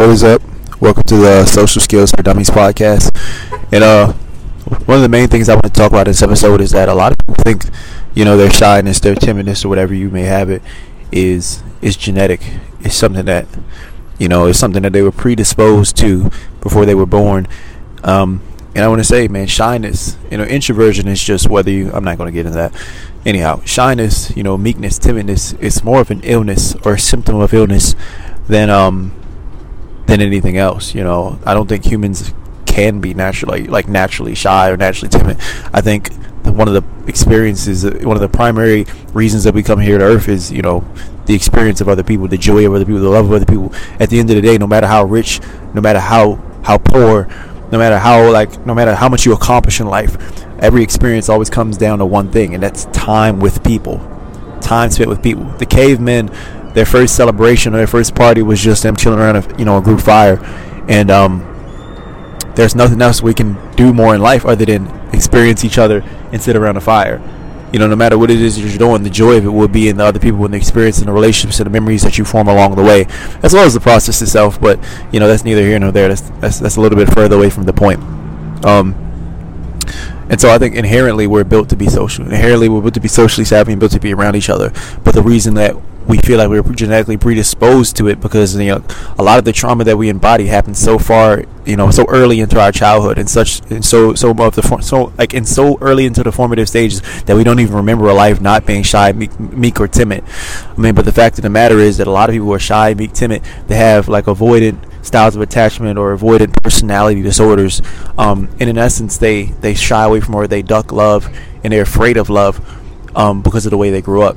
What is up? Welcome to the Social Skills for Dummies podcast. And uh, one of the main things I want to talk about in this episode is that a lot of people think, you know, their shyness, their timidness, or whatever you may have it, is is genetic. It's something that, you know, it's something that they were predisposed to before they were born. Um, and I want to say, man, shyness, you know, introversion is just whether you. I'm not going to get into that. Anyhow, shyness, you know, meekness, timidness, it's more of an illness or a symptom of illness than um than anything else. You know, I don't think humans can be naturally like naturally shy or naturally timid. I think one of the experiences, uh, one of the primary reasons that we come here to Earth is, you know, the experience of other people, the joy of other people, the love of other people. At the end of the day, no matter how rich, no matter how how poor, no matter how like, no matter how much you accomplish in life, every experience always comes down to one thing, and that's time with people, time spent with people. The cavemen their first celebration or their first party was just them chilling around a you know a group fire, and um, there's nothing else we can do more in life other than experience each other and sit around a fire. You know, no matter what it is you're doing, the joy of it will be in the other people and the experience and the relationships and the memories that you form along the way, as well as the process itself. But you know, that's neither here nor there. That's that's, that's a little bit further away from the point. Um, and so I think inherently we're built to be social. Inherently we're built to be socially savvy and built to be around each other. But the reason that we feel like we're genetically predisposed to it because you know a lot of the trauma that we embody happens so far you know so early into our childhood and such and so so of the so like and so early into the formative stages that we don't even remember a life not being shy meek, meek or timid. I mean but the fact of the matter is that a lot of people who are shy meek timid. They have like avoidant styles of attachment or avoidant personality disorders. Um, and in essence they they shy away from or they duck love and they're afraid of love um, because of the way they grew up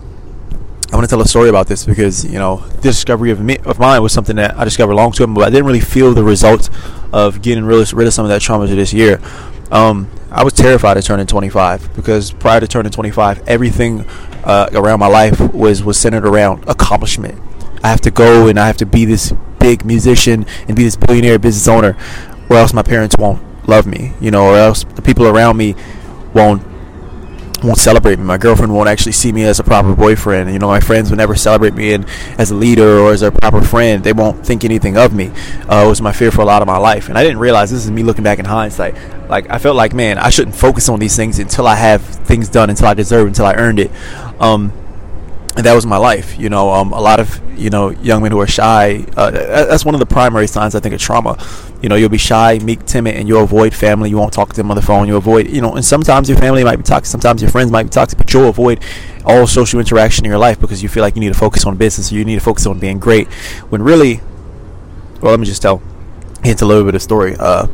I want to tell a story about this because you know the discovery of me of mine was something that I discovered long term, but I didn't really feel the results of getting rid of, rid of some of that trauma to this year. Um, I was terrified of turning 25 because prior to turning 25, everything uh, around my life was was centered around accomplishment. I have to go and I have to be this big musician and be this billionaire business owner, or else my parents won't love me, you know, or else the people around me won't won't celebrate me. My girlfriend won't actually see me as a proper boyfriend. You know, my friends will never celebrate me in, as a leader or as a proper friend. They won't think anything of me. Uh, it was my fear for a lot of my life, and I didn't realize this is me looking back in hindsight. Like I felt like, man, I shouldn't focus on these things until I have things done, until I deserve, until I earned it. Um, and that was my life. You know, um, a lot of you know young men who are shy. Uh, that's one of the primary signs I think of trauma. You know, you'll be shy, meek, timid, and you'll avoid family. You won't talk to them on the phone. You avoid, you know, and sometimes your family might be toxic. Sometimes your friends might be toxic, but you'll avoid all social interaction in your life because you feel like you need to focus on business or you need to focus on being great. When really, well, let me just tell. It's a little bit of story. Uh,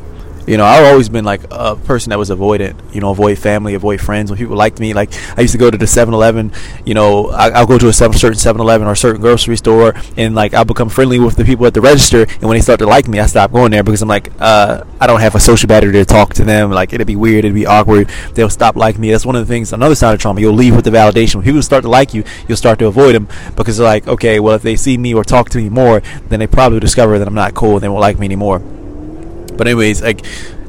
you know, I've always been like a person that was avoidant. You know, avoid family, avoid friends. When people liked me, like I used to go to the 7-Eleven. You know, I, will go to a certain 7-Eleven or a certain grocery store, and like I'll become friendly with the people at the register. And when they start to like me, I stop going there because I'm like, uh, I don't have a social battery to talk to them. Like it'd be weird, it'd be awkward. They'll stop liking me. That's one of the things. Another side of trauma, you'll leave with the validation. When people start to like you, you'll start to avoid them because they're like, okay, well if they see me or talk to me more, then they probably discover that I'm not cool and they won't like me anymore. But anyways, like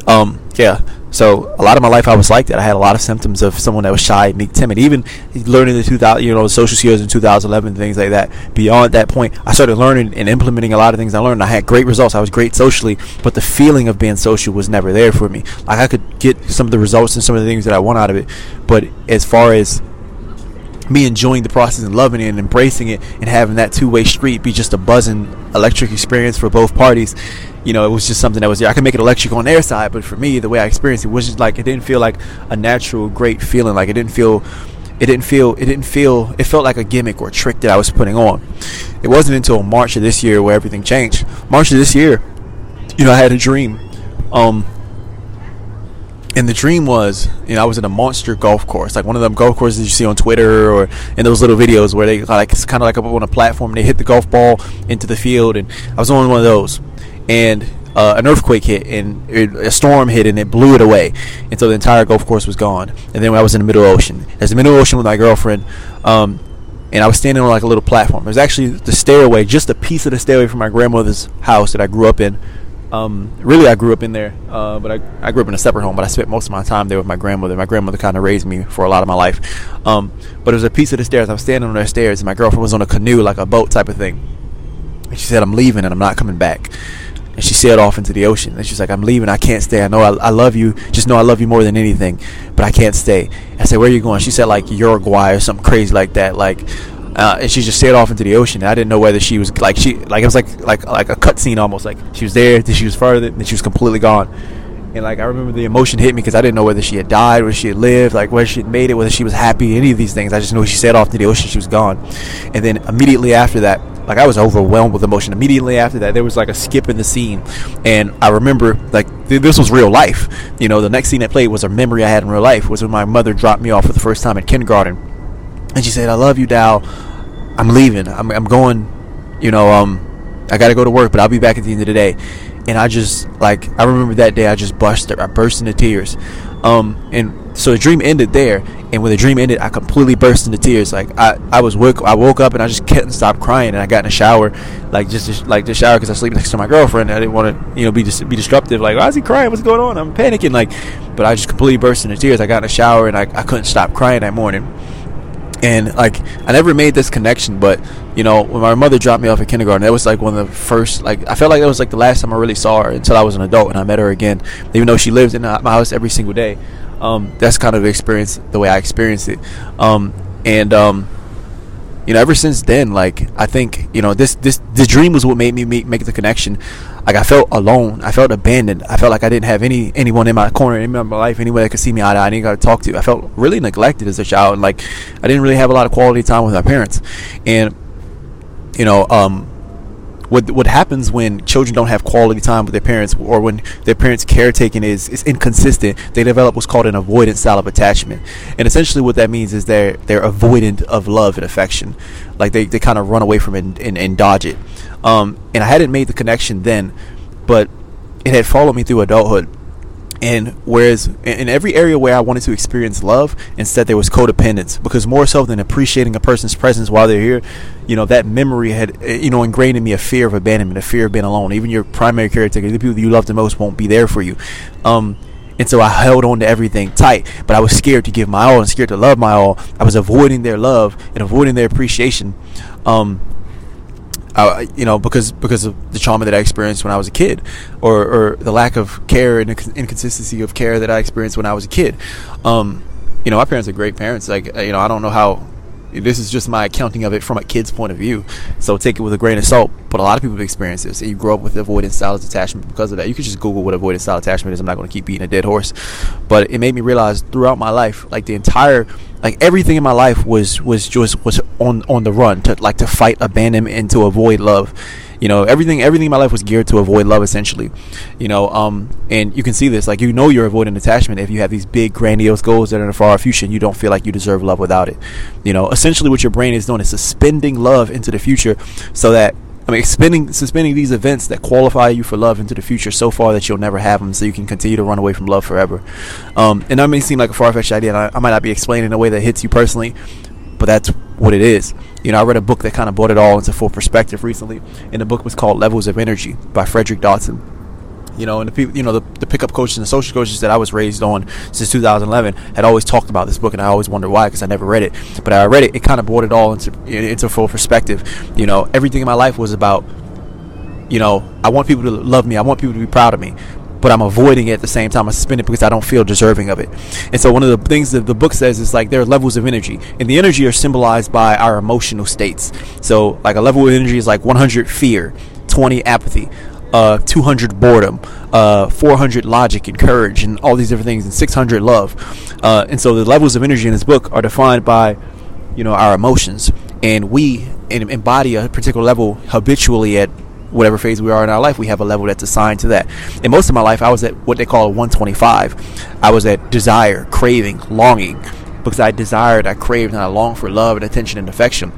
um, yeah. So a lot of my life I was like that. I had a lot of symptoms of someone that was shy, meek, timid. Even learning the 2000, you know, social skills in 2011, things like that. Beyond that point, I started learning and implementing a lot of things I learned. I had great results. I was great socially, but the feeling of being social was never there for me. Like I could get some of the results and some of the things that I want out of it, but as far as me enjoying the process and loving it and embracing it and having that two-way street be just a buzzing electric experience for both parties you know it was just something that was there i could make it electric on their side but for me the way i experienced it was just like it didn't feel like a natural great feeling. Like it didn't feel it didn't feel it didn't feel it felt like a gimmick or a trick that i was putting on. It wasn't until march of this year where everything changed. March of this year you know i had a dream. Um and the dream was, you know, I was in a monster golf course, like one of them golf courses you see on Twitter or in those little videos where they like it's kind of like up on a platform and they hit the golf ball into the field, and I was on one of those, and uh, an earthquake hit and it, a storm hit and it blew it away, and so the entire golf course was gone. And then I was in the middle ocean, as the middle ocean with my girlfriend, um, and I was standing on like a little platform. It was actually the stairway, just a piece of the stairway from my grandmother's house that I grew up in um, really, I grew up in there, uh, but I, I grew up in a separate home. But I spent most of my time there with my grandmother. My grandmother kind of raised me for a lot of my life. Um, but it was a piece of the stairs. I was standing on the stairs, and my girlfriend was on a canoe, like a boat type of thing. And she said, I'm leaving and I'm not coming back. And she sailed off into the ocean. And she's like, I'm leaving. I can't stay. I know I, I love you. Just know I love you more than anything. But I can't stay. I said, Where are you going? She said, like Uruguay or something crazy like that. Like, uh, and she just sailed off into the ocean. I didn't know whether she was like she like it was like like like a cutscene almost. Like she was there, then she was further, then she was completely gone. And like I remember the emotion hit me because I didn't know whether she had died, whether she had lived, like whether she had made it, whether she was happy, any of these things. I just knew she sailed off to the ocean, she was gone. And then immediately after that, like I was overwhelmed with emotion. Immediately after that, there was like a skip in the scene, and I remember like th- this was real life. You know, the next scene that played was a memory I had in real life. Was when my mother dropped me off for the first time in kindergarten, and she said, "I love you, Dal. I'm leaving. I'm, I'm going. You know, um, I got to go to work, but I'll be back at the end of the day." And I just like I remember that day I just busted I burst into tears. Um, and so the dream ended there, and when the dream ended, I completely burst into tears. Like I, I was woke, I woke up and I just couldn't stop crying, and I got in the shower, like just like the shower because I sleep next to my girlfriend. I didn't want to, you know, be be disruptive. Like why is he crying? What's going on? I'm panicking. Like, but I just completely burst into tears. I got in the shower and I, I couldn't stop crying that morning and like I never made this connection, but you know, when my mother dropped me off at kindergarten, that was like one of the first. Like I felt like that was like the last time I really saw her until I was an adult and I met her again. Even though she lived in my house every single day, um, that's kind of the experience the way I experienced it. Um, and um, you know, ever since then, like I think you know this this the dream was what made me make, make the connection. Like I felt alone, I felt abandoned, I felt like I didn't have any anyone in my corner, in my life, anywhere that could see me eye, I didn't got to talk to. I felt really neglected as a child, and like I didn't really have a lot of quality time with my parents. And you know, um, what what happens when children don't have quality time with their parents or when their parents caretaking is, is inconsistent they develop what's called an avoidant style of attachment. And essentially what that means is they're they're avoidant of love and affection. Like they, they kind of run away from it and, and, and dodge it. Um, and i hadn't made the connection then but it had followed me through adulthood and whereas in every area where I wanted to experience love, instead there was codependence. Because more so than appreciating a person's presence while they're here, you know, that memory had, eh, you know, ingrained in me a fear of abandonment, a fear of being alone. Even your primary caretaker, the people that you love the most, won't be there for you. Um, and so I held on to everything tight, but I was scared to give my all and scared to love my all. I was avoiding their love and avoiding their appreciation. Um, you know, because because of the trauma that I experienced when I was a kid, or, or the lack of care and inconsistency of care that I experienced when I was a kid. Um, you know, my parents are great parents. Like, you know, I don't know how. This is just my accounting of it from a kid's point of view, so take it with a grain of salt. But a lot of people have experienced this, and you grow up with avoidance style attachment because of that. You could just Google what avoidance style attachment is. I'm not going to keep beating a dead horse, but it made me realize throughout my life, like the entire like everything in my life was was just was on on the run to like to fight abandonment and to avoid love you know everything everything in my life was geared to avoid love essentially you know um and you can see this like you know you're avoiding attachment if you have these big grandiose goals that are in the far future and you don't feel like you deserve love without it you know essentially what your brain is doing is suspending love into the future so that I mean, suspending suspending these events that qualify you for love into the future so far that you'll never have them, so you can continue to run away from love forever. Um, and that may seem like a far fetched idea, and I, I, might not be explaining in a way that hits you personally, but that's what it is. You know, I read a book that kind of brought it all into full perspective recently, and the book was called Levels of Energy by Frederick Dodson you know, and the people, you know, the, the pickup coaches and the social coaches that I was raised on since 2011 had always talked about this book, and I always wondered why because I never read it. But I read it; it kind of brought it all into into full perspective. You know, everything in my life was about, you know, I want people to love me, I want people to be proud of me, but I'm avoiding it at the same time. I spend it because I don't feel deserving of it. And so one of the things that the book says is like there are levels of energy, and the energy are symbolized by our emotional states. So like a level of energy is like 100 fear, 20 apathy, uh, 200 boredom, uh, 400 logic and courage, and all these different things, and 600 love. Uh, and so the levels of energy in this book are defined by, you know, our emotions, and we embody a particular level habitually at whatever phase we are in our life. We have a level that's assigned to that. And most of my life, I was at what they call a 125. I was at desire, craving, longing, because I desired, I craved, and I longed for love and attention and affection.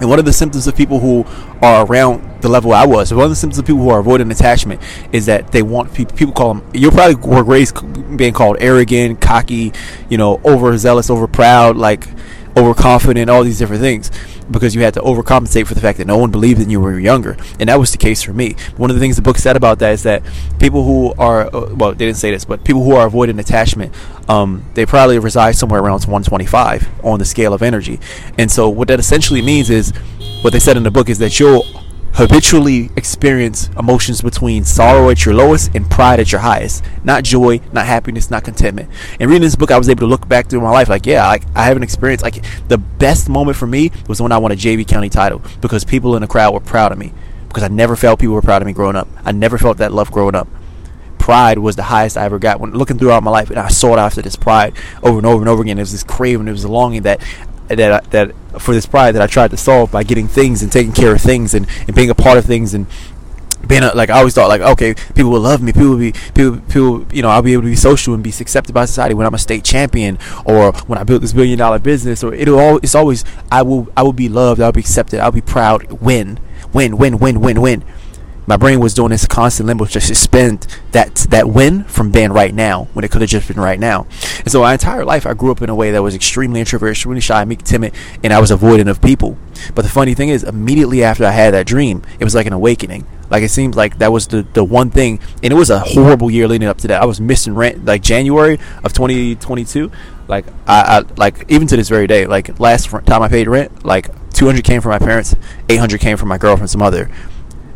And one of the symptoms of people who are around the level I was, one of the symptoms of people who are avoiding attachment is that they want people. People call them—you'll probably were raised being called arrogant, cocky, you know, overzealous, over proud, like overconfident, all these different things because you had to overcompensate for the fact that no one believed in you when you were younger. And that was the case for me. One of the things the book said about that is that people who are, uh, well, they didn't say this, but people who are avoiding attachment, um, they probably reside somewhere around 125 on the scale of energy. And so what that essentially means is, what they said in the book is that you'll habitually experience emotions between sorrow at your lowest and pride at your highest. Not joy, not happiness, not contentment. And reading this book, I was able to look back through my life like, yeah, I, I have an experience. Like, the best moment for me was when I won a JV County title because people in the crowd were proud of me. Because I never felt people were proud of me growing up. I never felt that love growing up pride was the highest I ever got when looking throughout my life, and I sought after this pride over and over and over again. It was this craving, it was a longing that that that for this pride that I tried to solve by getting things and taking care of things and, and being a part of things and being a, like I always thought like okay people will love me. People will be people people you know I'll be able to be social and be accepted by society when I'm a state champion or when I build this billion dollar business or it'll all it's always I will I will be loved. I'll be accepted. I'll be proud. Win. Win win win win win my brain was doing this constant limbo to suspend that that win from being right now when it could have just been right now. And so my entire life I grew up in a way that was extremely introverted, extremely shy, meek, timid, and I was avoidant of people. But the funny thing is, immediately after I had that dream, it was like an awakening. Like it seemed like that was the, the one thing, and it was a horrible year leading up to that. I was missing rent like January of 2022. Like I, I like even to this very day. Like last time I paid rent, like 200 came from my parents, 800 came from my girlfriend's mother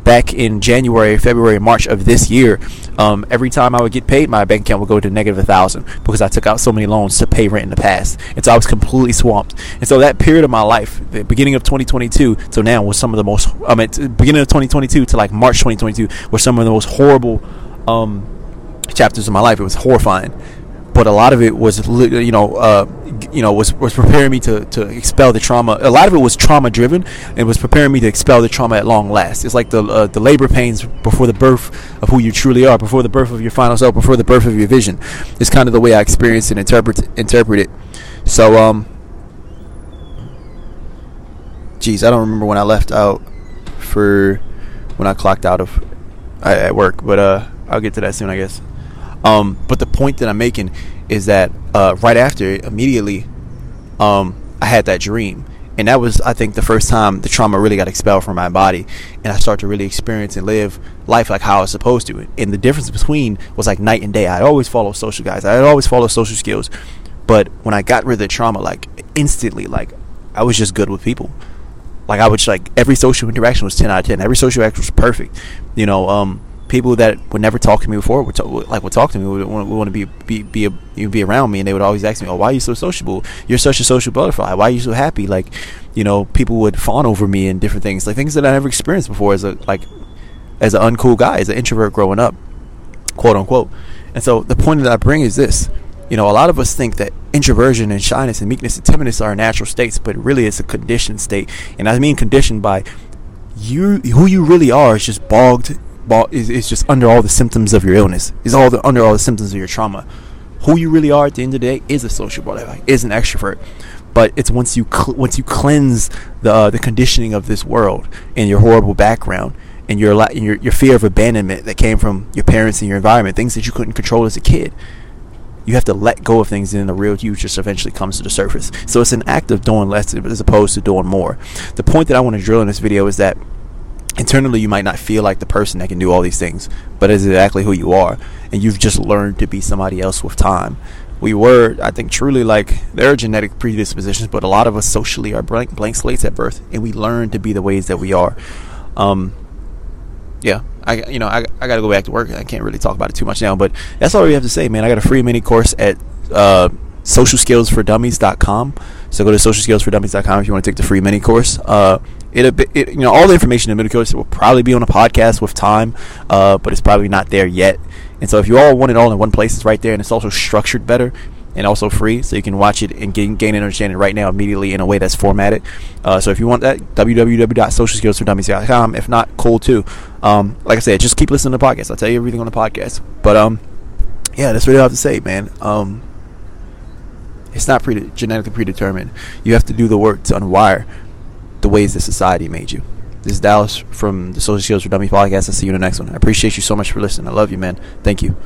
back in January, February, March of this year, um, every time I would get paid, my bank account would go to negative a thousand because I took out so many loans to pay rent in the past, and so I was completely swamped. And so that period of my life, the beginning of 2022 to now, was some of the most. I mean, beginning of 2022 to like March 2022 were some of the most horrible um, chapters of my life. It was horrifying but a lot of it was you know uh, you know was was preparing me to to expel the trauma. A lot of it was trauma driven and was preparing me to expel the trauma at long last. It's like the uh, the labor pains before the birth of who you truly are, before the birth of your final self, before the birth of your vision. It's kind of the way I experience and interpret interpret it. So um, geez, I don't remember when I left out for when I clocked out of at work, but uh, I'll get to that soon, I guess. Um, but the point that I'm making is that uh, right after, immediately, um, I had that dream. And that was, I think, the first time the trauma really got expelled from my body. And I started to really experience and live life like how I was supposed to. And the difference between was like night and day. I'd always follow social guys, I'd always follow social skills. But when I got rid of the trauma, like instantly, like I was just good with people. Like I would like every social interaction was ten out of ten. Every social interaction was perfect. You know, um, people that would never talk to me before would talk, like would talk to me would would want to be be be, a, be around me and they would always ask me oh why are you so sociable? You're such a social butterfly. Why are you so happy? Like you know people would fawn over me and different things like things that I never experienced before as a like as an uncool guy as an introvert growing up quote unquote. And so the point that I bring is this you know a lot of us think that introversion and shyness and meekness and timidness are natural states but really it's a conditioned state and I mean conditioned by you who you really are is just bogged is, is just under all the symptoms of your illness. Is all the under all the symptoms of your trauma. Who you really are at the end of the day is a social butterfly, is an extrovert. But it's once you cl- once you cleanse the uh, the conditioning of this world and your horrible background and your, la- your your fear of abandonment that came from your parents and your environment, things that you couldn't control as a kid. You have to let go of things, and the real you just eventually comes to the surface. So it's an act of doing less as opposed to doing more. The point that I want to drill in this video is that internally you might not feel like the person that can do all these things, but it's exactly who you are, and you've just learned to be somebody else with time. We were, I think, truly like there are genetic predispositions, but a lot of us socially are blank, blank slates at birth, and we learn to be the ways that we are. Um, yeah, I you know I, I got to go back to work. I can't really talk about it too much now, but that's all we have to say, man. I got a free mini course at uh, socialskillsfordummies.com. So go to socialskillsfordummies.com if you want to take the free mini course. Uh, it, it, you know all the information in course will probably be on a podcast with time, uh, but it's probably not there yet. And so if you all want it all in one place, it's right there, and it's also structured better and also free, so you can watch it and gain, gain an understanding right now immediately in a way that's formatted. Uh, so if you want that, www.socialskillsfordummies.com. If not, cool too. Um, like I said, just keep listening to the podcast. I'll tell you everything on the podcast. But um, yeah, that's really all I have to say, man. Um, it's not pre- genetically predetermined. You have to do the work to unwire the ways that society made you. This is Dallas from the Social Skills for Dummies podcast. I'll see you in the next one. I appreciate you so much for listening. I love you, man. Thank you.